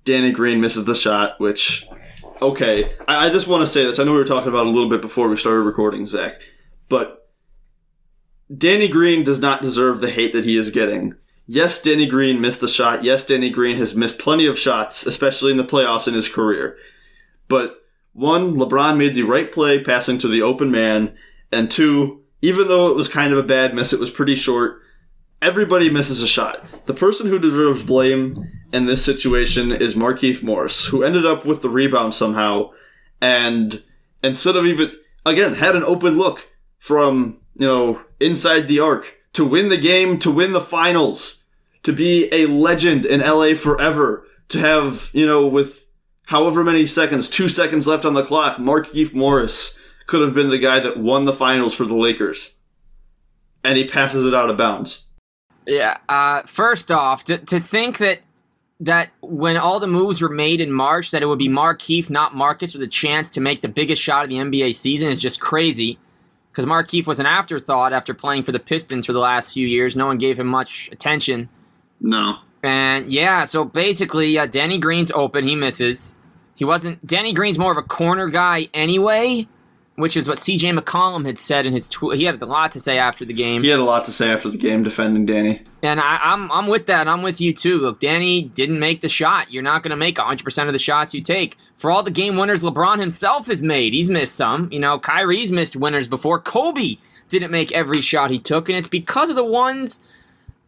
Danny Green misses the shot, which, okay. I, I just want to say this. I know we were talking about a little bit before we started recording, Zach, but Danny Green does not deserve the hate that he is getting. Yes, Danny Green missed the shot. Yes, Danny Green has missed plenty of shots, especially in the playoffs in his career. But one, LeBron made the right play passing to the open man, and two, even though it was kind of a bad miss, it was pretty short. Everybody misses a shot. The person who deserves blame in this situation is Markieff Morris, who ended up with the rebound somehow, and instead of even again had an open look from you know inside the arc to win the game, to win the finals, to be a legend in LA forever, to have you know with however many seconds, two seconds left on the clock, Markieff Morris could have been the guy that won the finals for the Lakers, and he passes it out of bounds. Yeah. Uh, first off, to, to think that that when all the moves were made in March, that it would be Markieff, not Marcus, with a chance to make the biggest shot of the NBA season is just crazy. Because Markieff was an afterthought after playing for the Pistons for the last few years. No one gave him much attention. no. And yeah, so basically, uh, Danny Green's open. He misses. He wasn't. Danny Green's more of a corner guy anyway. Which is what C.J. McCollum had said in his tweet. He had a lot to say after the game. He had a lot to say after the game defending Danny. And I, I'm I'm with that. I'm with you too. Look, Danny didn't make the shot. You're not going to make 100 percent of the shots you take. For all the game winners LeBron himself has made, he's missed some. You know, Kyrie's missed winners before. Kobe didn't make every shot he took, and it's because of the ones.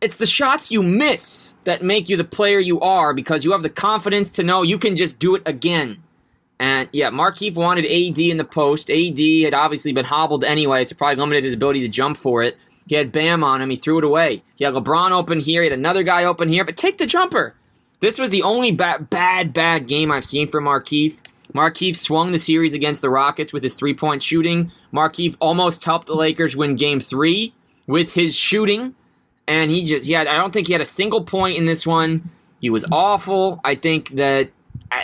It's the shots you miss that make you the player you are because you have the confidence to know you can just do it again. And yeah, Markieff wanted AD in the post. AD had obviously been hobbled anyway, so probably limited his ability to jump for it. He had Bam on him. He threw it away. He had LeBron open here. He had another guy open here. But take the jumper. This was the only ba- bad, bad game I've seen from Markieff. Markieff swung the series against the Rockets with his three point shooting. Markieff almost helped the Lakers win game three with his shooting. And he just, yeah, I don't think he had a single point in this one. He was awful. I think that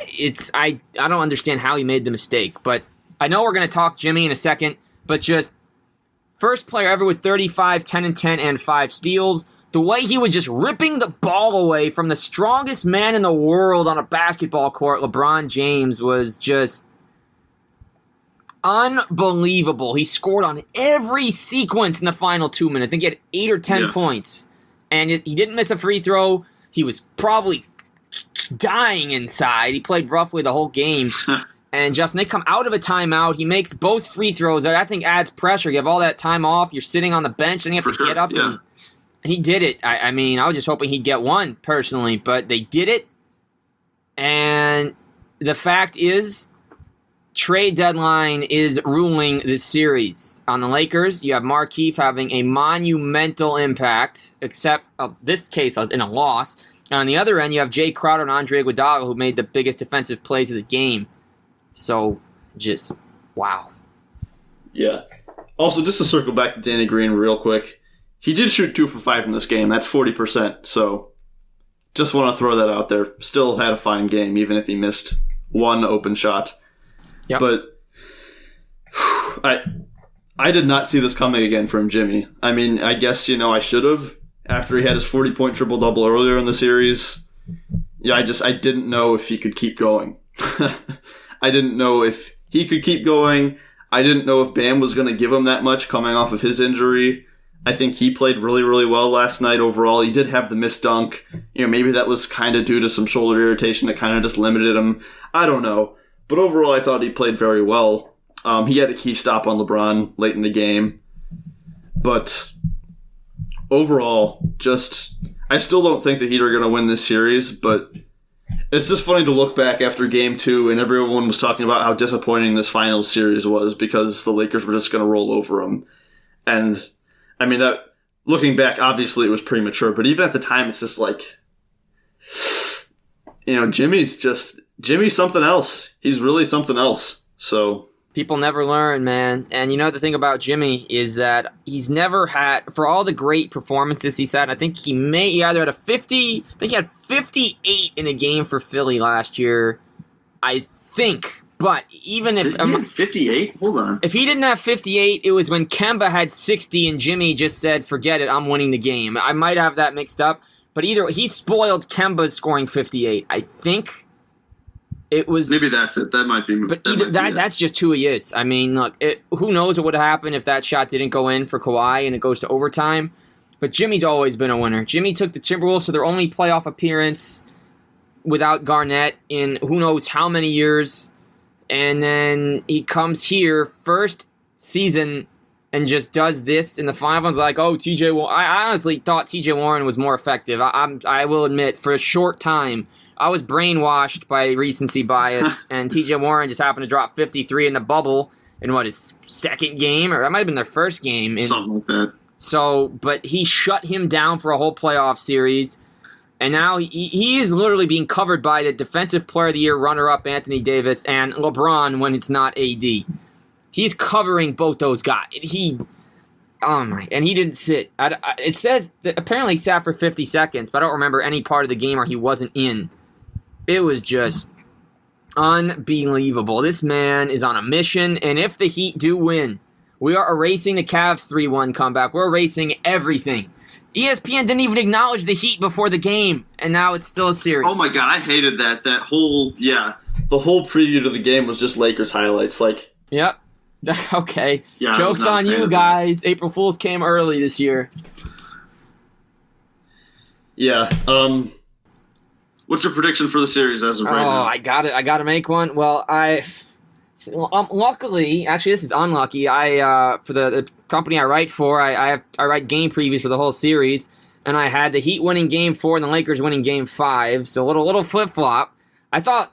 it's, I, I don't understand how he made the mistake. But I know we're going to talk Jimmy in a second. But just First player ever with 35, 10 and 10, and 5 steals. The way he was just ripping the ball away from the strongest man in the world on a basketball court, LeBron James, was just unbelievable. He scored on every sequence in the final two minutes. I think he had eight or ten Yeah. points. And he didn't miss a free throw. He was probably dying inside. He played roughly the whole game. And Justin, they come out of a timeout. He makes both free throws. That I think adds pressure. You have all that time off. You're sitting on the bench, and you have For to sure, get up yeah. and, and he did it. I, I mean, I was just hoping he'd get one personally, but they did it. And the fact is, trade deadline is ruling this series. On the Lakers, you have Markieff having a monumental impact, except uh, this case uh, in a loss. And on the other end, you have Jae Crowder and Andre Iguodala, who made the biggest defensive plays of the game. So, just wow. Yeah. Also, just to circle back to Danny Green real quick, he did shoot two for five in this game. That's forty percent. So, just want to throw that out there. Still had a fine game, even if he missed one open shot. Yep. But I, I did not see this coming again from Jimmy. I mean, I guess you know I should have after he had his forty point triple double earlier in the series. Yeah, I just I didn't know if he could keep going. I didn't know if he could keep going. I didn't know if Bam was going to give him that much coming off of his injury. I think he played really, really well last night overall. He did have the missed dunk. You know, maybe that was kind of due to some shoulder irritation that kind of just limited him. I don't know. But overall, I thought he played very well. Um, he had a key stop on LeBron late in the game. But overall, just, I still don't think the Heat are going to win this series, but it's just funny to look back after game two and everyone was talking about how disappointing this final series was because the Lakers were just going to roll over them. And I mean, that looking back, obviously it was premature, but even at the time, it's just like, you know, Jimmy's just, Jimmy's something else. He's really something else. So, People never learn, man. And you know the thing about Jimmy is that he's never had for all the great performances he's had. I think he may he either had a fifty. I think he had fifty-eight in a game for Philly last year. I think, but even if um, 58? Hold on. if he didn't have fifty-eight, it was when Kemba had sixty and Jimmy just said, "Forget it, I'm winning the game." I might have that mixed up, but either he spoiled Kemba scoring fifty-eight. I think it was Maybe that's it. That might be. but that either that be that's just who he is. I mean, look, it, who knows what would have happened if that shot didn't go in for Kawhi and it goes to overtime. But Jimmy's always been a winner. Jimmy took the Timberwolves to their only playoff appearance without Garnett in who knows how many years, and then he comes here first season and just does this in the finals. Like, oh, TJ. Well, I I honestly thought TJ Warren was more effective. I, I'm I will admit for a short time. I was brainwashed by recency bias, and TJ Warren just happened to drop 53 in the bubble in what his second game, or that might have been their first game. In, something like that. so, but he shut him down for a whole playoff series, and now he, he is literally being covered by the Defensive Player of the Year runner-up Anthony Davis and LeBron when it's not AD. He's covering both those guys. He, oh my, and he didn't sit. I, I- it says that apparently he sat for 50 seconds, but I don't remember any part of the game where he wasn't in. It was just unbelievable. This man is on a mission, and if the Heat do win, we are erasing the Cavs 3 1 comeback. We're erasing everything. ESPN didn't even acknowledge the Heat before the game, and now it's still a series. Oh my god, I hated that. That whole yeah. the whole preview to the game was just Lakers highlights. Like, Yep. okay. Yeah, Joke's on you guys. April Fools came early this year. Yeah. Um. What's your prediction for the series as of Oh, right now? I got it. I got to make one. Well, I. Um, luckily, actually, this is unlucky. I uh, for the, the company I write for, I I, have, I write game previews for the whole series, and I had the Heat winning Game Four and the Lakers winning Game Five. So a little little flip flop. I thought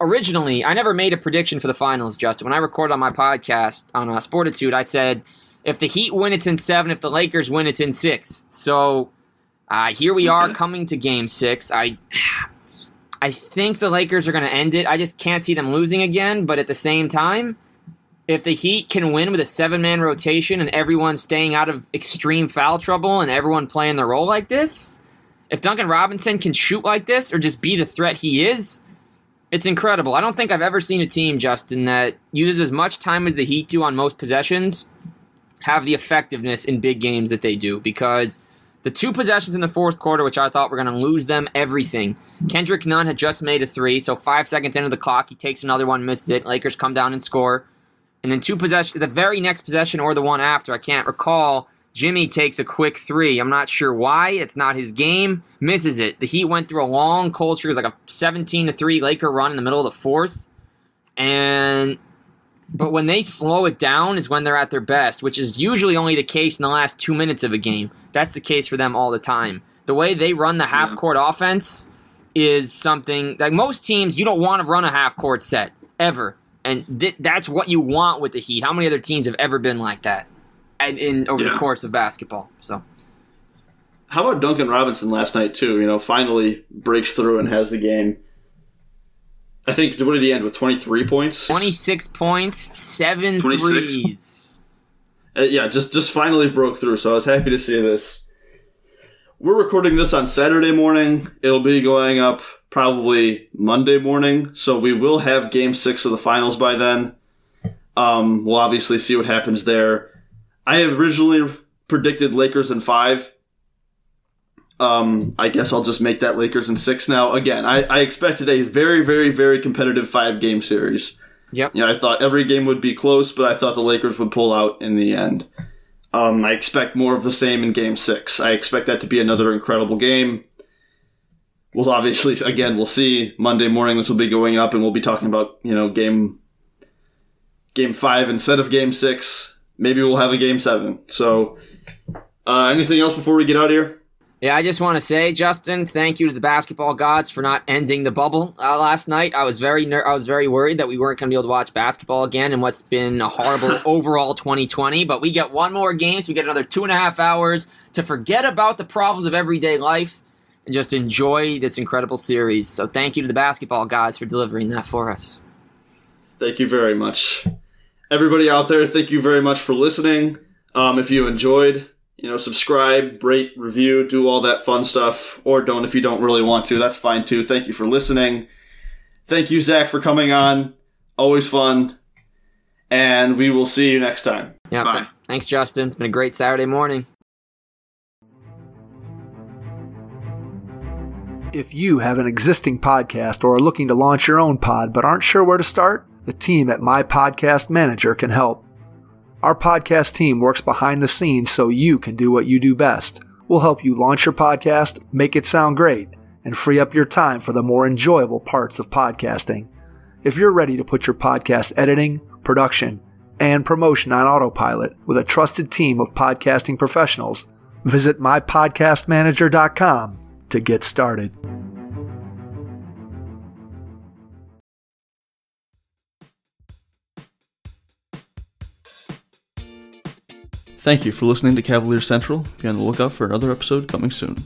originally I never made a prediction for the finals. Justin, when I recorded on my podcast on uh, Sportitude, I said if the Heat win, it's in seven. If the Lakers win, it's in six. So uh, here we are coming to Game Six. I. I think the Lakers are going to end it. I just can't see them losing again. But at the same time, if the Heat can win with a seven man rotation and everyone staying out of extreme foul trouble and everyone playing their role like this, if Duncan Robinson can shoot like this or just be the threat he is, it's incredible. I don't think I've ever seen a team, Justin, that uses as much time as the Heat do on most possessions have the effectiveness in big games that they do because the two possessions in the fourth quarter, which I thought were going to lose them everything. Kendrick Nunn had just made a three, so five seconds into the clock, he takes another one, misses it. Lakers come down and score. And then two possession, the very next possession or the one after, I can't recall. Jimmy takes a quick three. I'm not sure why. It's not his game. Misses it. The Heat went through a long cold streak. It was like a 17 to three Laker run in the middle of the fourth, and but when they slow it down is when they're at their best, which is usually only the case in the last two minutes of a game. That's the case for them all the time. The way they run the half court offense is something like most teams, you don't want to run a half court set ever. And th- that's what you want with the Heat. How many other teams have ever been like that and in over the course of basketball? So How about Duncan Robinson last night too? You know, finally breaks through and has the game. I think what did he end with? Twenty three points. 26 points, seven 26? threes. Uh, yeah, just just finally broke through. So I was happy to see this. We're recording this on Saturday morning. It'll be going up probably Monday morning. So we will have Game Six of the finals by then. Um, we'll obviously see what happens there. I originally predicted Lakers in five. Um, I guess I'll just make that Lakers in six now. Again, I, I expected a very, very, very competitive five game series. Yep. Yeah, I thought every game would be close, but I thought the Lakers would pull out in the end. Um, I expect more of the same in Game Six. I expect that to be another incredible game. We'll obviously, again, we'll see Monday morning. This will be going up, and we'll be talking about you know game Game Five instead of Game Six. Maybe we'll have a Game Seven. So, uh, anything else before we get out of here? Yeah, I just want to say, Justin, thank you to the basketball gods for not ending the bubble uh, last night. I was very ner- I was very worried that we weren't going to be able to watch basketball again in what's been a horrible overall 2020. But we get one more game, so we get another two and a half hours to forget about the problems of everyday life and just enjoy this incredible series. So thank you to the basketball gods for delivering that for us. Thank you very much. Everybody out there, thank you very much for listening. Um, if you enjoyed, you know, subscribe, rate, review, do all that fun stuff, or don't if you don't really want to. That's fine too. Thank you for listening. Thank you, Zach, for coming on. Always fun. And we will see you next time. Yeah, Bye. th- thanks, Justin. It's been a great Saturday morning. If you have an existing podcast or are looking to launch your own pod but aren't sure where to start, the team at My Podcast Manager can help. Our podcast team works behind the scenes so you can do what you do best. We'll help you launch your podcast, make it sound great, and free up your time for the more enjoyable parts of podcasting. If you're ready to put your podcast editing, production, and promotion on autopilot with a trusted team of podcasting professionals, visit mypodcastmanager.com to get started. Thank you for listening to Cavalier Central. Be on the lookout for another episode coming soon.